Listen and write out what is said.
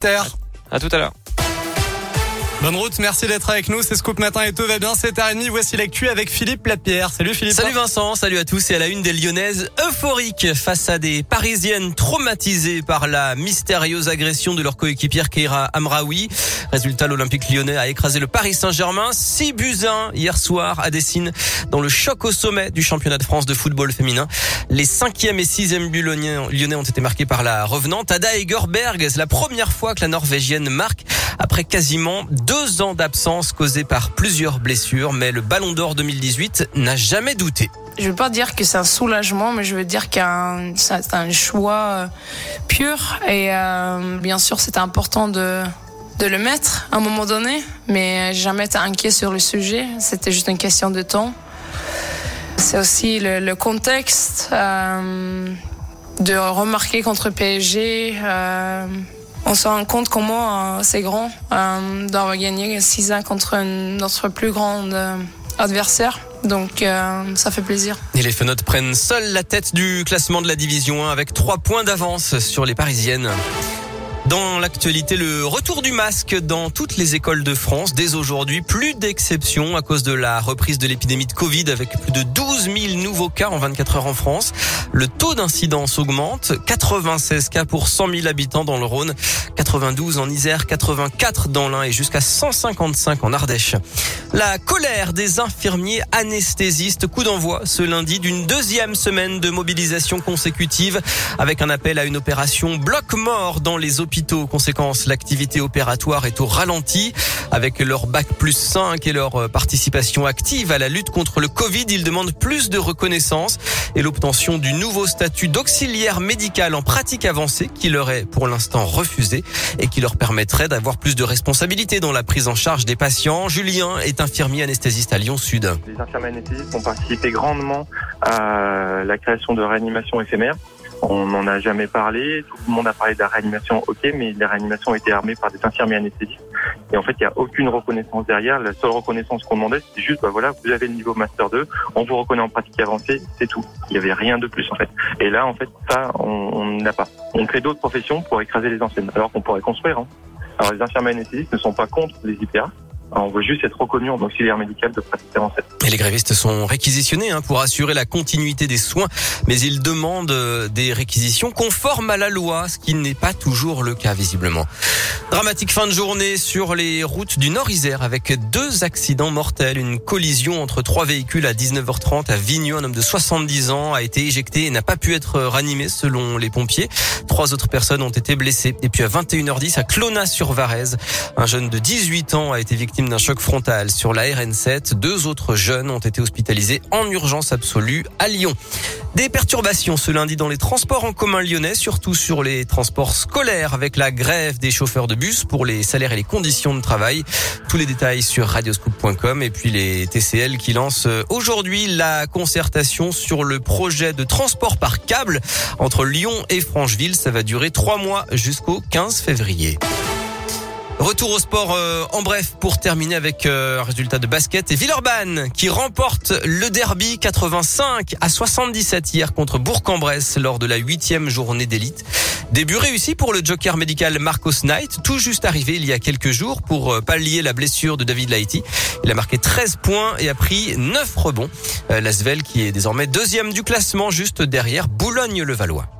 Terre. À tout à l'heure. Bonne route, merci d'être avec nous. C'est Scoop Matin et tout va bien. C'est h Voici l'actu avec Philippe Lapierre. Salut Philippe. Salut Vincent, salut à tous et à la une des Lyonnaises euphoriques face à des Parisiennes traumatisées par la mystérieuse agression de leur coéquipière Keira Amraoui. Résultat, l'Olympique lyonnais a écrasé le Paris Saint-Germain 6 buts 1 hier soir à Dessine dans le choc au sommet du championnat de France de football féminin. Les cinquième et sixième buts lyonnais ont été marqués par la revenante Ada Egerberg. C'est la première fois que la Norvégienne marque quasiment deux ans d'absence causée par plusieurs blessures, mais le Ballon d'Or 2018 n'a jamais douté. Je veux pas dire que c'est un soulagement, mais je veux dire qu'un c'est un choix euh, pur et euh, bien sûr c'était important de le mettre à un moment donné, mais jamais été inquiet sur le sujet. C'était juste une question de temps. C'est aussi le, contexte euh, de remarquer contre PSG. On se rend compte comment euh, c'est grand euh, d'avoir gagné 6-1 contre notre plus grand euh, adversaire. Donc ça fait plaisir. Et les Fenotes prennent seuls la tête du classement de la division 1 avec 3 points d'avance sur les Parisiennes. Dans l'actualité, le retour du masque dans toutes les écoles de France dès aujourd'hui. Plus d'exceptions à cause de la reprise de l'épidémie de Covid avec plus de 12 000 nouveaux cas en 24 heures en France. Le taux d'incidence augmente. 96 cas pour 100 000 habitants dans le Rhône, 92 en Isère, 84 dans l'Ain et jusqu'à 155 en Ardèche. La colère des infirmiers anesthésistes. Coup d'envoi ce lundi d'une deuxième semaine de mobilisation consécutive avec un appel à une opération bloc mort dans les hôpitaux Conséquence, l'activité opératoire est au ralenti. Avec leur bac plus 5 et leur euh, participation active à la lutte contre le Covid, ils demandent plus de reconnaissance et l'obtention du nouveau statut d'auxiliaire médical en pratique avancée qui leur est pour l'instant refusé et qui leur permettrait d'avoir plus de responsabilités dans la prise en charge des patients. Julien est infirmier anesthésiste à Lyon Sud. Les infirmiers anesthésistes ont participé grandement à la création de réanimation éphémère. On n'en a jamais parlé. Tout le monde a parlé de la réanimation, ok, mais les réanimations ont été armées par des infirmiers anesthésistes. Et en fait, il n'y a aucune reconnaissance derrière. La seule reconnaissance qu'on demandait, c'était juste, bah voilà, vous avez le niveau Master 2, on vous reconnaît en pratique avancée, c'est tout. Il n'y avait rien de plus, en fait. Et là, en fait, ça, on n'a pas. On crée d'autres professions pour écraser les anciennes, alors qu'on pourrait construire. Hein. Alors, les infirmiers anesthésistes ne sont pas contre les IPA. On veut juste être reconnu en auxiliaire médical de pratique avancée. Et les grévistes sont réquisitionnés hein, pour assurer la continuité des soins, mais ils demandent euh, des réquisitions conformes à la loi, ce qui n'est pas toujours le cas visiblement. Dramatique fin de journée sur les routes du Nord-Isère avec deux accidents mortels. Une collision entre trois véhicules à 19h30 à Vigneux. Un homme de 70 ans a été éjecté et n'a pas pu être ranimé selon les pompiers. Trois autres personnes ont été blessées. Et puis à 21h10 à Clonaz-sur-Varèze, un jeune de 18 ans a été victime d'un choc frontal sur la RN7. Deux autres jeunes ont été hospitalisés en urgence absolue à Lyon. Des perturbations ce lundi dans les transports en commun lyonnais, surtout sur les transports scolaires avec la grève des chauffeurs de bus pour les salaires et les conditions de travail. Tous les détails sur radioscoop.com et puis les TCL qui lancent aujourd'hui la concertation sur le projet de transport par câble entre Lyon et Francheville. Ça va durer trois mois jusqu'au 15 février. Retour au sport euh, en bref pour terminer avec euh, un résultat de basket et Villeurbanne qui remporte le derby 85 à 77 hier contre Bourg-en-Bresse lors de la huitième journée d'élite. Début réussi pour le joker médical Marcos Knight, tout juste arrivé il y a quelques jours pour euh, pallier la blessure de David Laïti. Il a marqué 13 points et a pris 9 rebonds. L'Asvel qui est désormais deuxième du classement juste derrière Boulogne-le-Valois.